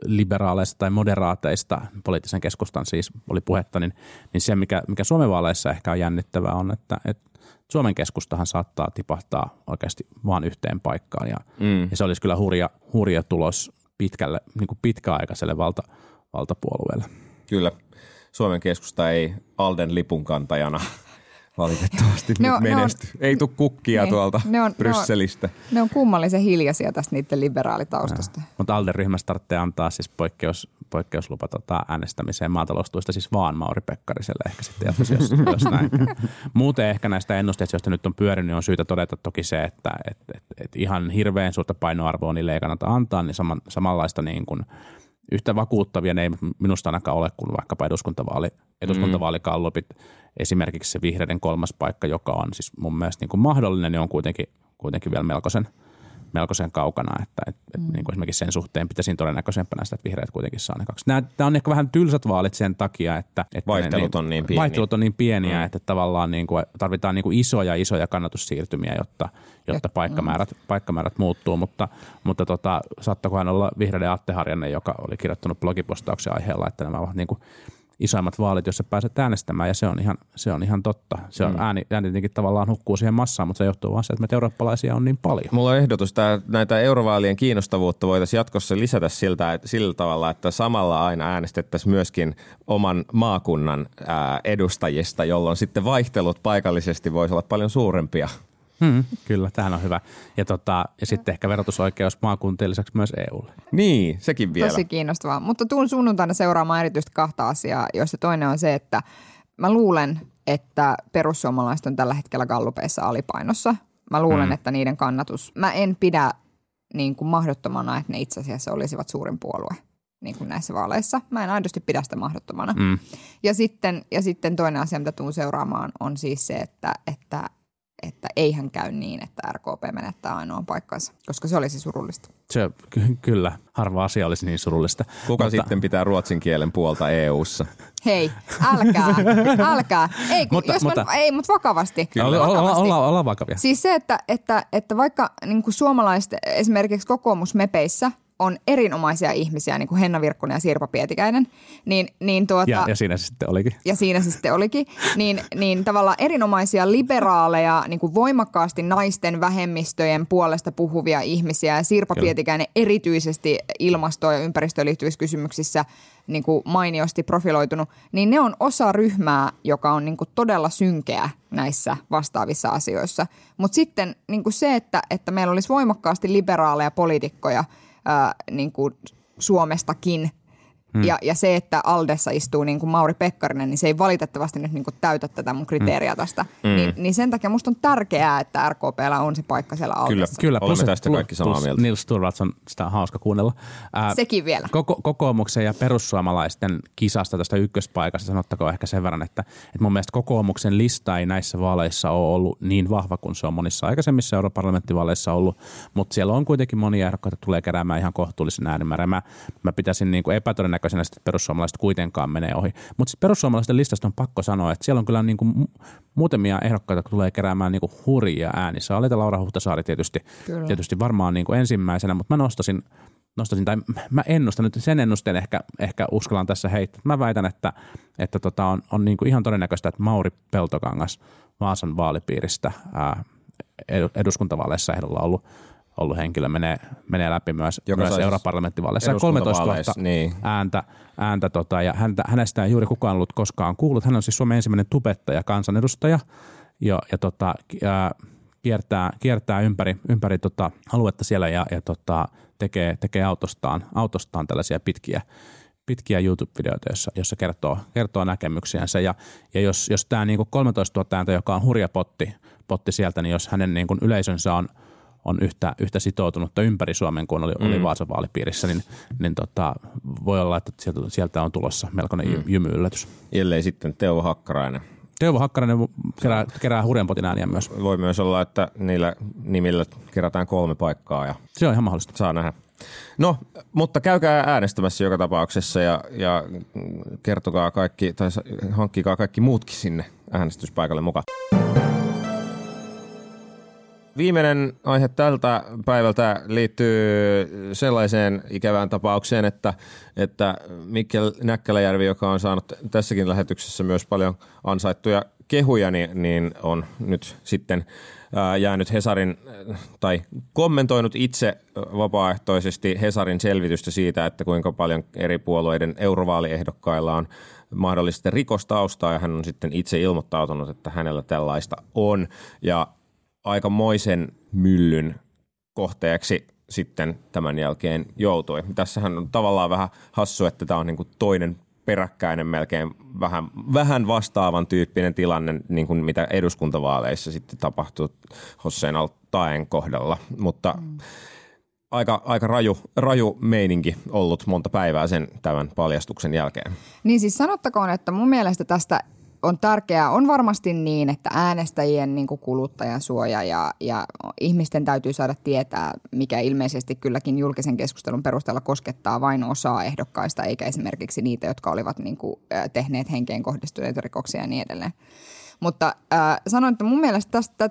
liberaaleista tai moderaateista, poliittisen keskustan siis oli puhetta, niin, niin se, mikä, mikä Suomen vaaleissa ehkä on jännittävää on, että, että Suomen keskustahan saattaa tipahtaa oikeasti vaan yhteen paikkaan ja, mm. ja se olisi kyllä hurja, hurja tulos pitkälle, niin kuin pitkäaikaiselle valta, valtapuolueelle. Kyllä. Suomen keskusta ei Alden lipun kantajana <laughs> valitettavasti Ne nyt on- ne on- menesty. Ei tule kukkia Niin. tuolta Ne on- ne on- Brysselistä. Ne on kummallisen hiljaisia tästä niiden liberaalitaustasta. Mutta Alden-ryhmästä tarvitsee antaa siis poikkeus, poikkeuslupa tota äänestämiseen maataloustuista siis vaan Mauri Pekkariselle ehkä sitten jatkossa, jos, <laughs> jos näin. Muuten ehkä näistä ennusteista, joista nyt on pyörinyt, niin on syytä todeta toki se, että et, et, et ihan hirveän suurta painoarvoa niille ei kannata antaa, niin saman, samanlaista niin kuin yhtä vakuuttavia ne ei minusta ainakaan ole kuin vaikkapa eduskuntavaali, eduskuntavaalikallupit. Esimerkiksi se vihreiden kolmas paikka, joka on siis mun mielestä niin kuin mahdollinen, niin on kuitenkin, kuitenkin vielä melkoisen, melkoisen kaukana, että et, et, mm. niin kuin esimerkiksi sen suhteen pitäisin todennäköisempänä sitä, että vihreät kuitenkin saa ne kaksi. Nämä, tämä on ehkä vähän tylsät vaalit sen takia, että, että Vaihtelut ne, on niin pieniä. Vaihtelut on niin pieniä, Mm. että tavallaan niin kuin tarvitaan niin kuin isoja, isoja kannatussiirtymiä, jotta, jotta paikkamäärät, paikkamäärät muuttuu, mutta, mutta tota, saattakohan olla vihreiden Atte Harjanne, joka oli kirjoittanut blogipostauksen aiheella, että nämä ovat niin kuin isoimmat vaalit, joissa pääset äänestämään, ja se on ihan, se on ihan totta. Se on mm. ääni, ääni tietenkin tavallaan hukkuu siihen massaan, mutta se johtuu vaan siitä, että meitä eurooppalaisia on niin paljon. Mulla on ehdotus, että näitä eurovaalien kiinnostavuutta voitaisiin jatkossa lisätä siltä, että, sillä tavalla, että samalla aina äänestettäisiin myöskin oman maakunnan ää, edustajista, jolloin sitten vaihtelut paikallisesti voisi olla paljon suurempia. Hmm, kyllä, tähän on hyvä. Ja, tota, ja sitten ehkä verotusoikeus maakuntien lisäksi myös EUlle. Niin, sekin vielä. Tosi kiinnostavaa. Mutta tuun sunnuntaina seuraamaan erityisesti kahta asiaa, joista toinen on se, että mä luulen, että perussuomalaiset on tällä hetkellä gallupeissa alipainossa. Mä luulen, mm. että niiden kannatus, mä en pidä niin kuin mahdottomana, että ne itse asiassa olisivat suurin puolue niin kuin näissä vaaleissa. Mä en aidosti pidä sitä mahdottomana. Mm. Ja, sitten, ja sitten toinen asia, mitä tuun seuraamaan, on siis se, että, että, että eihän käy niin, että RKP menettää ainoan paikkansa, koska se olisi surullista. Se ky- kyllä, harva asia olisi niin surullista. Kuka mutta, sitten pitää ruotsin kielen puolta EU-ssa? Hei, älkää, <laughs> älkää. Ei, kun, Mutta- jos mutta- mä, ei mutta vakavasti. Olla, olla, vakavasti. olla, olla vakavia. Siis se, että, että, että vaikka niin kuin suomalaiset esimerkiksi kokoomusmepeissä on erinomaisia ihmisiä, niin kuin Henna Virkkunen ja Sirpa Pietikäinen, niin, niin tuota, Ja, ja siinä se sitten olikin. ja siinä se sitten olikin, niin, niin tavallaan erinomaisia liberaaleja, niin kuin voimakkaasti naisten vähemmistöjen puolesta puhuvia ihmisiä. Ja Sirpa Kyllä. Pietikäinen erityisesti ilmastoon ja ympäristöön liittyvissä kysymyksissä niin kuin mainiosti profiloitunut, niin ne on osa ryhmää, joka on niin kuin todella synkeä näissä vastaavissa asioissa. Mutta sitten niin kuin se, että, että meillä olisi voimakkaasti liberaaleja poliitikkoja ää, niin kuin Suomestakin, Hmm. Ja, ja se, että Aldessa istuu niin kuin Mauri Pekkarinen, niin se ei valitettavasti nyt niin kuin täytä tätä mun kriteeriä Hmm. tästä. Niin, niin sen takia musta on tärkeää, että RKPllä on se paikka siellä Kyllä, Aldessa. Kyllä, olemme plus- tästä kaikki samaa plus mieltä. Nils Turvalds on sitä on hauska kuunnella. Ää, Sekin vielä. Koko, kokoomuksen ja perussuomalaisten kisasta tästä ykköspaikasta sanottakoon ehkä sen verran, että, että mun mielestä kokoomuksen lista ei näissä vaaleissa ole ollut niin vahva kuin se on monissa aikaisemmissa europarlamenttivaaleissa ollut, mutta siellä on kuitenkin monia ehdokkaita, tulee keräämään ihan kohtuullisen äänimäärän. Mä, mä pitäisin niin kuin epätodennäköisenä, että perussuomalaiset kuitenkaan menee ohi. Mutta siis perussuomalaisten listasta on pakko sanoa, että siellä on kyllä niin kuin mu- muutamia ehdokkaita, jotka tulee keräämään niin kuin hurjia äänisaaleita. Laura Huhtasaari tietysti, Kyllä. tietysti varmaan niin kuin ensimmäisenä, mutta mä nostasin nostasin, tai mä ennustan nyt sen ennusteen ehkä, ehkä uskallan tässä heittää. Mä väitän, että, että tota on, on niin kuin ihan todennäköistä, että Mauri Peltokangas Vaasan vaalipiiristä ää, edu- eduskuntavaaleissa ehdolla ollut, ollut henkilö menee, menee läpi myös, Joka myös siis europarlamenttivaaleissa. 13 000 eduskuntavaaleissa, niin. ääntä, ääntä tota, ja häntä, hänestä ei juuri kukaan ollut koskaan kuullut. Hän on siis Suomen ensimmäinen tubettaja kansanedustaja ja, ja tota, ää, kiertää, kiertää ympäri, ympäri tota aluetta siellä ja, ja tota, tekee, tekee autostaan, autostaan tällaisia pitkiä, pitkiä YouTube-videoita, jossa, jossa kertoo, kertoo näkemyksiänsä. Ja, ja jos, jos tämä niin 13 000 ääntä, joka on hurja potti, potti sieltä, niin jos hänen niin kuin yleisönsä on, on yhtä, yhtä sitoutunutta ympäri Suomen kuin oli, mm. oli Vaasan vaalipiirissä, niin, niin tota, voi olla, että sieltä, sieltä on tulossa melkoinen mm. jymyyllätys. Ellei sitten Teuvo Hakkarainen. Teuvo Hakkarainen kerää, kerää hurjan potin ääniä myös. Voi myös olla, että niillä nimillä kerätään kolme paikkaa ja Se on ihan mahdollista. saa nähdä. No, mutta käykää äänestämässä joka tapauksessa ja, ja kertokaa kaikki, tai hankkikaa kaikki muutkin sinne äänestyspaikalle mukaan. Viimeinen aihe tältä päivältä liittyy sellaiseen ikävään tapaukseen, että, että Mikkel Näkkäläjärvi, joka on saanut tässäkin lähetyksessä myös paljon ansaittuja kehuja, niin, niin on nyt sitten ää, jäänyt Hesarin, tai kommentoinut itse vapaaehtoisesti Hesarin selvitystä siitä, että kuinka paljon eri puolueiden eurovaaliehdokkailla on mahdollisesti rikostaustaa, ja hän on sitten itse ilmoittautunut, että hänellä tällaista on. Ja aikamoisen myllyn kohteeksi sitten tämän jälkeen joutui. Tässähän on tavallaan vähän hassu, että tämä on niin kuin toinen peräkkäinen melkein vähän, vähän vastaavan tyyppinen tilanne, niin kuin mitä eduskuntavaaleissa sitten tapahtui Hossein Altaen kohdalla. Mutta mm. aika, aika raju, raju meininki ollut monta päivää sen tämän paljastuksen jälkeen. Niin siis sanottakoon, että mun mielestä tästä on tärkeää, on varmasti niin, että äänestäjien niin kuin kuluttajansuoja ja, ja ihmisten täytyy saada tietää, mikä ilmeisesti kylläkin julkisen keskustelun perusteella koskettaa vain osaa ehdokkaista, eikä esimerkiksi niitä, jotka olivat niin kuin, tehneet henkeen kohdistuneita rikoksia ja niin edelleen. Mutta äh, sanoin, että mun mielestä tästä,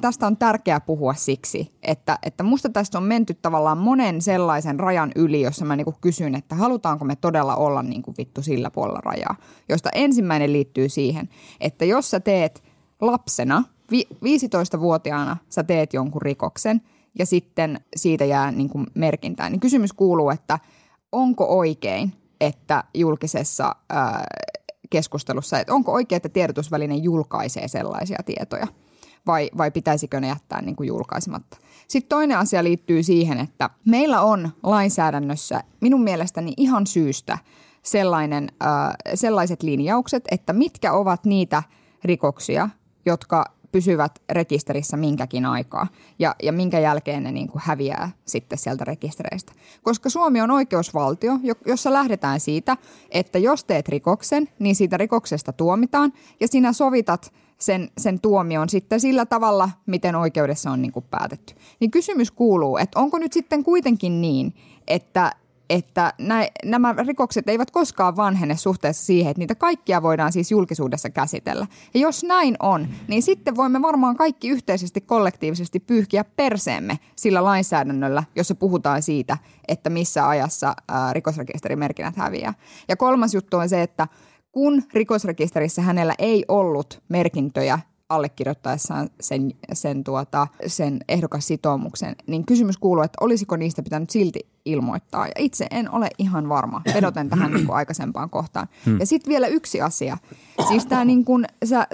tästä, on tärkeää puhua siksi, että, että musta tästä on menty tavallaan monen sellaisen rajan yli, jossa mä niinku kysyn, että halutaanko me todella olla niinku vittu sillä puolella rajaa. Josta ensimmäinen liittyy siihen, että jos sä teet lapsena, vi, 15-vuotiaana sä teet jonkun rikoksen ja sitten siitä jää niinku merkintään, niin kysymys kuuluu, että onko oikein, että julkisessa... Ää, keskustelussa, että onko oikein, että tiedotusväline julkaisee sellaisia tietoja vai, vai pitäisikö ne jättää niin kuin julkaisematta. Sitten toinen asia liittyy siihen, että meillä on lainsäädännössä minun mielestäni ihan syystä sellainen, äh, sellaiset linjaukset, että mitkä ovat niitä rikoksia, jotka pysyvät rekisterissä minkäkin aikaa ja, ja minkä jälkeen ne niin kuin häviää sitten sieltä rekistereistä. Koska Suomi on oikeusvaltio, jossa lähdetään siitä, että jos teet rikoksen, niin siitä rikoksesta tuomitaan ja sinä sovitat sen, sen tuomion sitten sillä tavalla, miten oikeudessa on niin kuin päätetty. Niin kysymys kuuluu, että onko nyt sitten kuitenkin niin, että että nä, nämä rikokset eivät koskaan vanhene suhteessa siihen, että niitä kaikkia voidaan siis julkisuudessa käsitellä. Ja jos näin on, niin sitten voimme varmaan kaikki yhteisesti kollektiivisesti pyyhkiä perseemme sillä lainsäädännöllä, jossa puhutaan siitä, että missä ajassa ää, rikosrekisterimerkinnät häviää. Ja kolmas juttu on se, että kun rikosrekisterissä hänellä ei ollut merkintöjä allekirjoittaessaan sen, sen, tuota, sen ehdokassitoumuksen, niin kysymys kuuluu, että olisiko niistä pitänyt silti ilmoittaa. Ja itse en ole ihan varma, vedoten tähän niin kuin aikaisempaan kohtaan. Hmm. Ja sitten vielä yksi asia. Siis tämä niin kuin,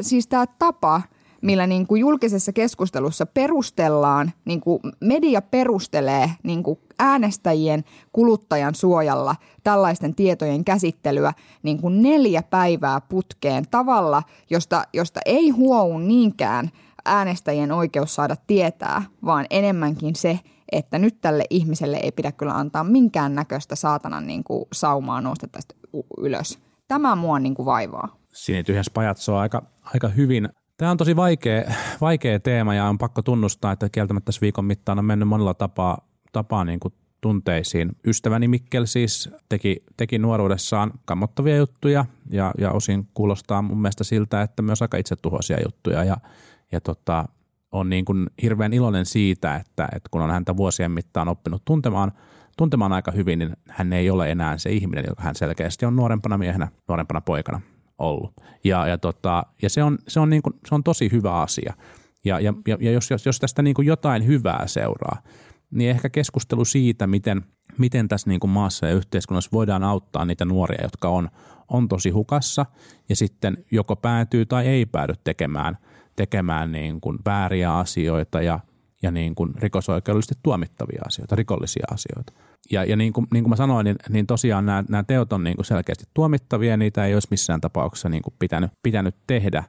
siis tapa – millä niin kuin julkisessa keskustelussa perustellaan, niin kuin media perustelee niin kuin äänestäjien kuluttajan suojalla tällaisten tietojen käsittelyä niin kuin neljä päivää putkeen tavalla, josta, josta ei huou niinkään äänestäjien oikeus saada tietää, vaan enemmänkin se, että nyt tälle ihmiselle ei pidä kyllä antaa minkään näköistä saatanan niin kuin saumaa nousta tästä ylös. Tämä mua niin kuin vaivaa. Siinä tyhjässä pajat on aika, aika hyvin Tämä on tosi vaikea, vaikea teema ja on pakko tunnustaa, että kieltämättä tässä viikon mittaan on mennyt monella tapaa, tapaa niin kuin tunteisiin. Ystäväni Mikkel siis teki, teki nuoruudessaan kammottavia juttuja ja, ja osin kuulostaa mun mielestä siltä, että myös aika itsetuhoisia juttuja ja, ja tota, on niin kuin hirveän iloinen siitä, että, että kun on häntä vuosien mittaan oppinut tuntemaan, tuntemaan aika hyvin, niin hän ei ole enää se ihminen, joka hän selkeästi on nuorempana miehenä, nuorempana poikana ollut. Ja, ja, tota, ja se, on, se, on niin kuin, se on tosi hyvä asia. Ja, ja, ja jos, jos, jos tästä niin kuin jotain hyvää seuraa, niin ehkä keskustelu siitä, miten, miten tässä niin kuin maassa ja yhteiskunnassa voidaan auttaa niitä nuoria, jotka on, on tosi hukassa ja sitten joko päätyy tai ei päädy tekemään, tekemään niin kuin vääriä asioita ja, ja niin kuin rikosoikeudellisesti tuomittavia asioita, rikollisia asioita – ja, ja niin, kuin, niin kuin mä sanoin, niin, niin tosiaan nämä, nämä teot on niin kuin selkeästi tuomittavia, niitä ei olisi missään tapauksessa niin kuin pitänyt, pitänyt tehdä,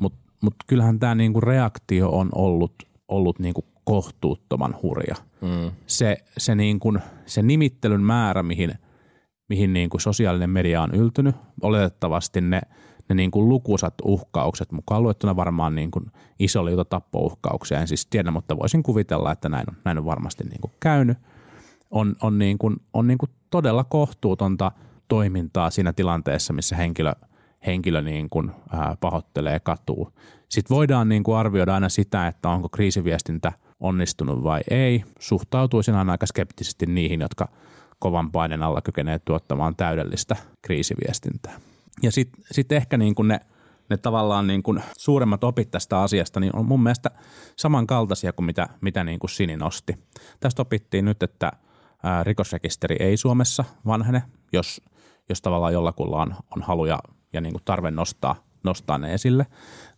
mutta mut kyllähän tämä niin kuin reaktio on ollut, ollut niin kuin kohtuuttoman hurja. Mm. Se, se, niin kuin, se nimittelyn määrä, mihin, mihin niin kuin sosiaalinen media on yltynyt, oletettavasti ne, ne niin kuin lukuisat uhkaukset, mukaan luettuna varmaan niin kuin iso liuta tappouhkauksia. En siis tiedä, mutta voisin kuvitella, että näin on, näin on varmasti niin kuin käynyt – on, on, niin kuin, on niin kuin todella kohtuutonta toimintaa siinä tilanteessa, missä henkilö, henkilö niin kuin, ää, pahoittelee katuu. Sitten voidaan niin kuin arvioida aina sitä, että onko kriisiviestintä onnistunut vai ei. Suhtautuisin aina aika skeptisesti niihin, jotka kovan paineen alla kykenee tuottamaan täydellistä kriisiviestintää. Ja sitten sit ehkä niin kuin ne, ne tavallaan niin kuin suuremmat opit tästä asiasta niin on mun mielestä samankaltaisia kuin mitä, mitä niin kuin Sini nosti. Tästä opittiin nyt, että – rikosrekisteri ei Suomessa vanhene, jos, jos tavallaan jollakulla on, on halu ja, ja niin kuin tarve nostaa, nostaa ne esille.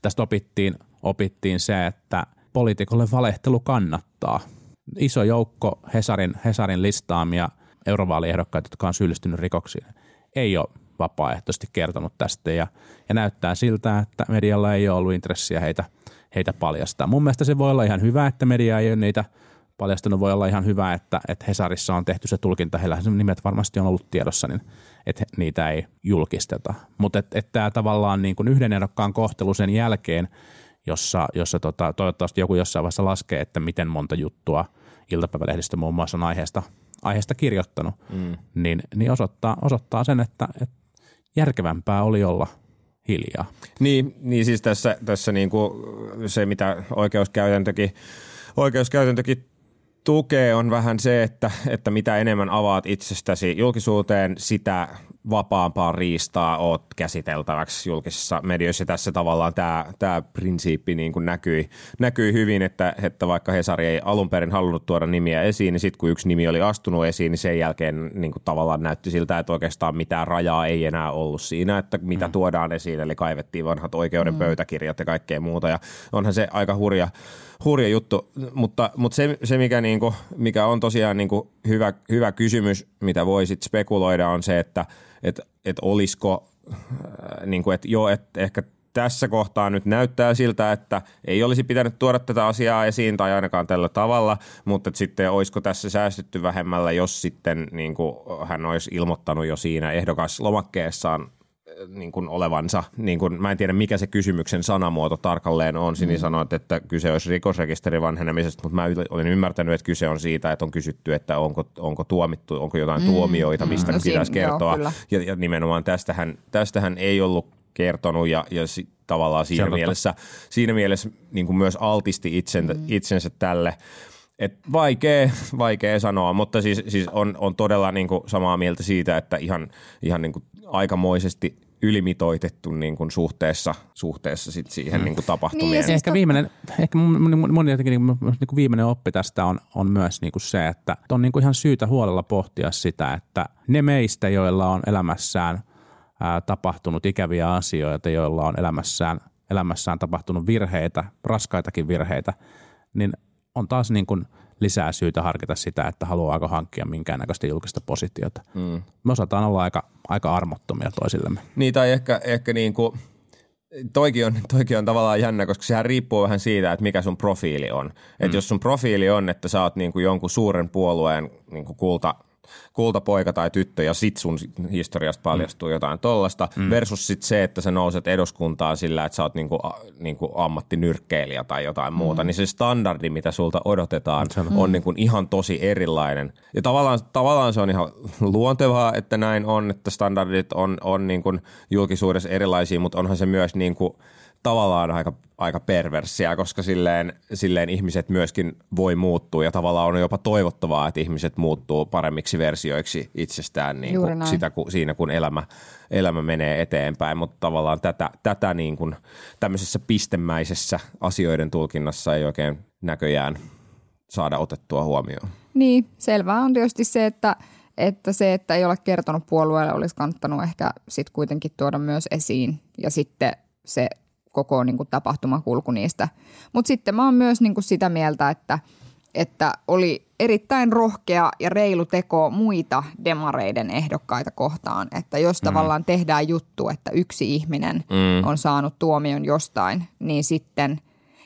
Tästä opittiin, opittiin se, että poliitikolle valehtelu kannattaa. Iso joukko Hesarin, Hesarin listaamia eurovaaliehdokkaita, jotka on syyllistynyt rikoksiin, ei ole vapaaehtoisesti kertonut tästä ja, ja näyttää siltä, että medialla ei ole ollut intressiä heitä, heitä paljastaa. Mun mielestä se voi olla ihan hyvä, että media ei ole niitä – paljastunut, voi olla ihan hyvä, että, että Hesarissa on tehty se tulkinta, heillä nimet varmasti on ollut tiedossa, niin että niitä ei julkisteta. Mutta että et tämä tavallaan niin kuin yhden ehdokkaan kohtelu sen jälkeen, jossa, jossa tota, toivottavasti joku jossain vaiheessa laskee, että miten monta juttua iltapäivälehdistö muun muassa on aiheesta, aiheesta kirjoittanut, mm. niin, niin osoittaa, osoittaa sen, että, että järkevämpää oli olla hiljaa. Niin, niin siis tässä, tässä niin kuin se, mitä oikeuskäytäntökin, oikeuskäytäntökin tukee on vähän se, että, että mitä enemmän avaat itsestäsi julkisuuteen, sitä vapaampaa riistaa oot käsiteltäväksi julkisissa medioissa. Tässä tavallaan tämä, tämä prinsiippi niin kuin näkyi, näkyi hyvin, että, että vaikka Hesari ei alun perin halunnut tuoda nimiä esiin, niin sitten kun yksi nimi oli astunut esiin, niin sen jälkeen niin kuin tavallaan näytti siltä, että oikeastaan mitään rajaa ei enää ollut siinä, että mitä mm. tuodaan esiin. Eli kaivettiin vanhat oikeuden mm. pöytäkirjat ja kaikkea muuta. Ja onhan se aika hurja, hurja juttu, mutta, mutta se, se mikä, niin kuin, mikä on tosiaan niin kuin hyvä, hyvä kysymys, mitä voi sitten spekuloida, on se, että – että et olisiko, äh, niin kuin, että joo, että ehkä tässä kohtaa nyt näyttää siltä, että ei olisi pitänyt tuoda tätä asiaa esiin tai ainakaan tällä tavalla, mutta sitten olisiko tässä säästetty vähemmällä, jos sitten niin kuin hän olisi ilmoittanut jo siinä ehdokas lomakkeessaan niin kuin olevansa, niin kuin, mä en tiedä mikä se kysymyksen sanamuoto tarkalleen on, Sini mm. sanoi, että kyse olisi rikosrekisterin vanhenemisesta, mutta mä olen ymmärtänyt, että kyse on siitä, että on kysytty, että onko, onko tuomittu, onko jotain mm. tuomioita, mistä mm. pitäisi no, kertoa, joo, ja, ja nimenomaan tästähän, tästähän ei ollut kertonut ja, ja si, tavallaan siinä mielessä, siinä mielessä niin kuin myös altisti itsensä, mm. itsensä tälle. Et vaikea, vaikea sanoa, mutta siis, siis on, on todella niin kuin samaa mieltä siitä, että ihan, ihan niin kuin aikamoisesti ylimitoitettu niin kuin suhteessa, suhteessa sit siihen mm. niin kuin tapahtumien. Niin, siis ehkä viimeinen, ehkä mun, jotenkin niin kuin, niin kuin viimeinen oppi tästä on, on myös niin kuin se, että on niin kuin ihan syytä huolella pohtia sitä, että ne meistä, joilla on elämässään ää, tapahtunut ikäviä asioita, joilla on elämässään, elämässään tapahtunut virheitä, raskaitakin virheitä, niin on taas niin kuin – lisää syytä harkita sitä, että haluaako hankkia minkäännäköistä julkista positiota. Mm. Me osataan olla aika, aika armottomia toisillemme. Niin, tai ehkä, ehkä niin kuin, toikin on, toikin on tavallaan jännä, koska sehän riippuu vähän siitä, että mikä sun profiili on. Mm. Että jos sun profiili on, että sä oot niin kuin jonkun suuren puolueen niin kuin kulta – kultapoika tai tyttö ja sit sun historiasta paljastuu mm. jotain tollasta mm. versus sit se, että sä nouset eduskuntaan sillä, että sä oot niinku, niinku ammattinyrkkeilijä tai jotain mm. muuta, niin se standardi, mitä sulta odotetaan, mm. on niinku ihan tosi erilainen. Ja tavallaan, tavallaan se on ihan luontevaa, että näin on, että standardit on, on niinku julkisuudessa erilaisia, mutta onhan se myös niinku – tavallaan aika, aika perversiä, koska silleen, silleen ihmiset myöskin voi muuttua ja tavallaan on jopa toivottavaa, että ihmiset muuttuu paremmiksi versioiksi itsestään niin kuin sitä, kun, siinä, kun elämä, elämä menee eteenpäin, mutta tavallaan tätä, tätä niin kuin tämmöisessä pistemäisessä asioiden tulkinnassa ei oikein näköjään saada otettua huomioon. Niin, selvää on tietysti se, että että se, että ei ole kertonut puolueelle, olisi kannattanut ehkä sitten kuitenkin tuoda myös esiin. Ja sitten se koko niin kuin, tapahtumakulku niistä. Mutta sitten mä oon myös niin kuin, sitä mieltä, että, että oli erittäin rohkea ja reilu teko muita demareiden ehdokkaita kohtaan. Että jos mm. tavallaan tehdään juttu, että yksi ihminen mm. on saanut tuomion jostain, niin sitten –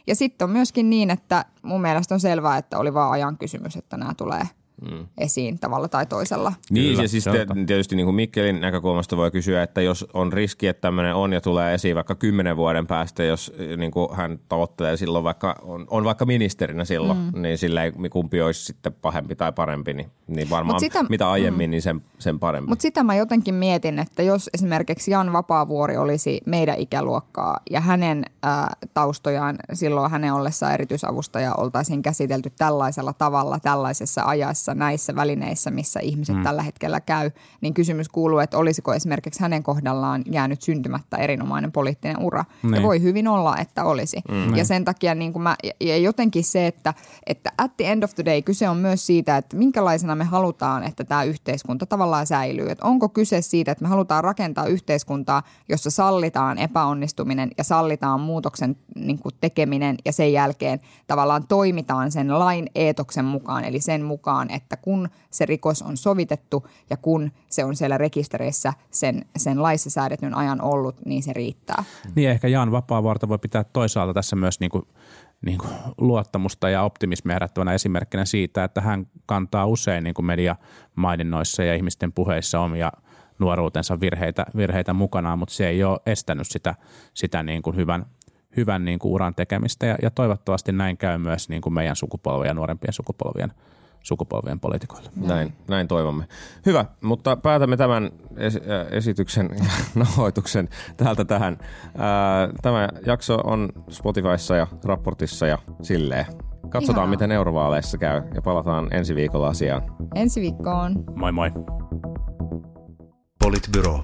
ja sitten on myöskin niin, että mun mielestä on selvää, että oli vaan ajan kysymys, että nämä tulee – mm. esiin tavalla tai toisella. Niin Kyllä, ja siis te, tietysti niin kuin Mikkelin näkökulmasta voi kysyä, että jos on riski, että tämmöinen on ja tulee esiin vaikka kymmenen vuoden päästä, jos niin kuin hän tavoittelee silloin vaikka, on, on vaikka ministerinä silloin, mm. niin sillä ei kumpi olisi sitten pahempi tai parempi, niin, niin varmaan sitä, mitä aiemmin, mm. niin sen, sen parempi. Mutta sitä mä jotenkin mietin, että jos esimerkiksi Jan Vapaavuori olisi meidän ikäluokkaa ja hänen ää, taustojaan silloin hänen ollessaan erityisavustaja oltaisiin käsitelty tällaisella tavalla tällaisessa ajassa, kaikissa näissä välineissä, missä ihmiset mm. tällä hetkellä käy, niin kysymys kuuluu, että olisiko esimerkiksi hänen kohdallaan jäänyt syntymättä erinomainen poliittinen ura. Niin. Ja voi hyvin olla, että olisi. Mm. Ja sen takia niin kuin mä, ja jotenkin se, että, että at the end of the day kyse on myös siitä, että minkälaisena me halutaan, että tämä yhteiskunta tavallaan säilyy. Että onko kyse siitä, että me halutaan rakentaa yhteiskuntaa, jossa sallitaan epäonnistuminen ja sallitaan muutoksen niin kuin tekeminen ja sen jälkeen tavallaan toimitaan sen lain eetoksen mukaan, eli sen mukaan, että kun se rikos on sovitettu ja kun se on siellä rekistereissä sen, sen laissa säädetyn ajan ollut, niin se riittää. Niin ehkä Jaan Vapaavuorta voi pitää toisaalta tässä myös niin kuin, niin kuin luottamusta ja optimismia herättävänä esimerkkinä siitä, että hän kantaa usein niin kuin mediamaininnoissa ja ihmisten puheissa omia nuoruutensa virheitä, virheitä mukanaan, mutta se ei ole estänyt sitä, sitä niin kuin hyvän, hyvän niin kuin uran tekemistä ja, ja toivottavasti näin käy myös niin kuin meidän sukupolvien ja nuorempien sukupolvien sukupolvien poliitikoille. Näin, näin toivomme. Hyvä, mutta päätämme tämän es- äh, esityksen ja <laughs> nauhoituksen täältä tähän. Ää, äh, Tämä jakso on Spotifyssa ja raportissa ja silleen. Katsotaan, Ihanaa. miten eurovaaleissa käy ja palataan ensi viikolla asiaan. Ensi viikkoon. Moi moi. Politbyro.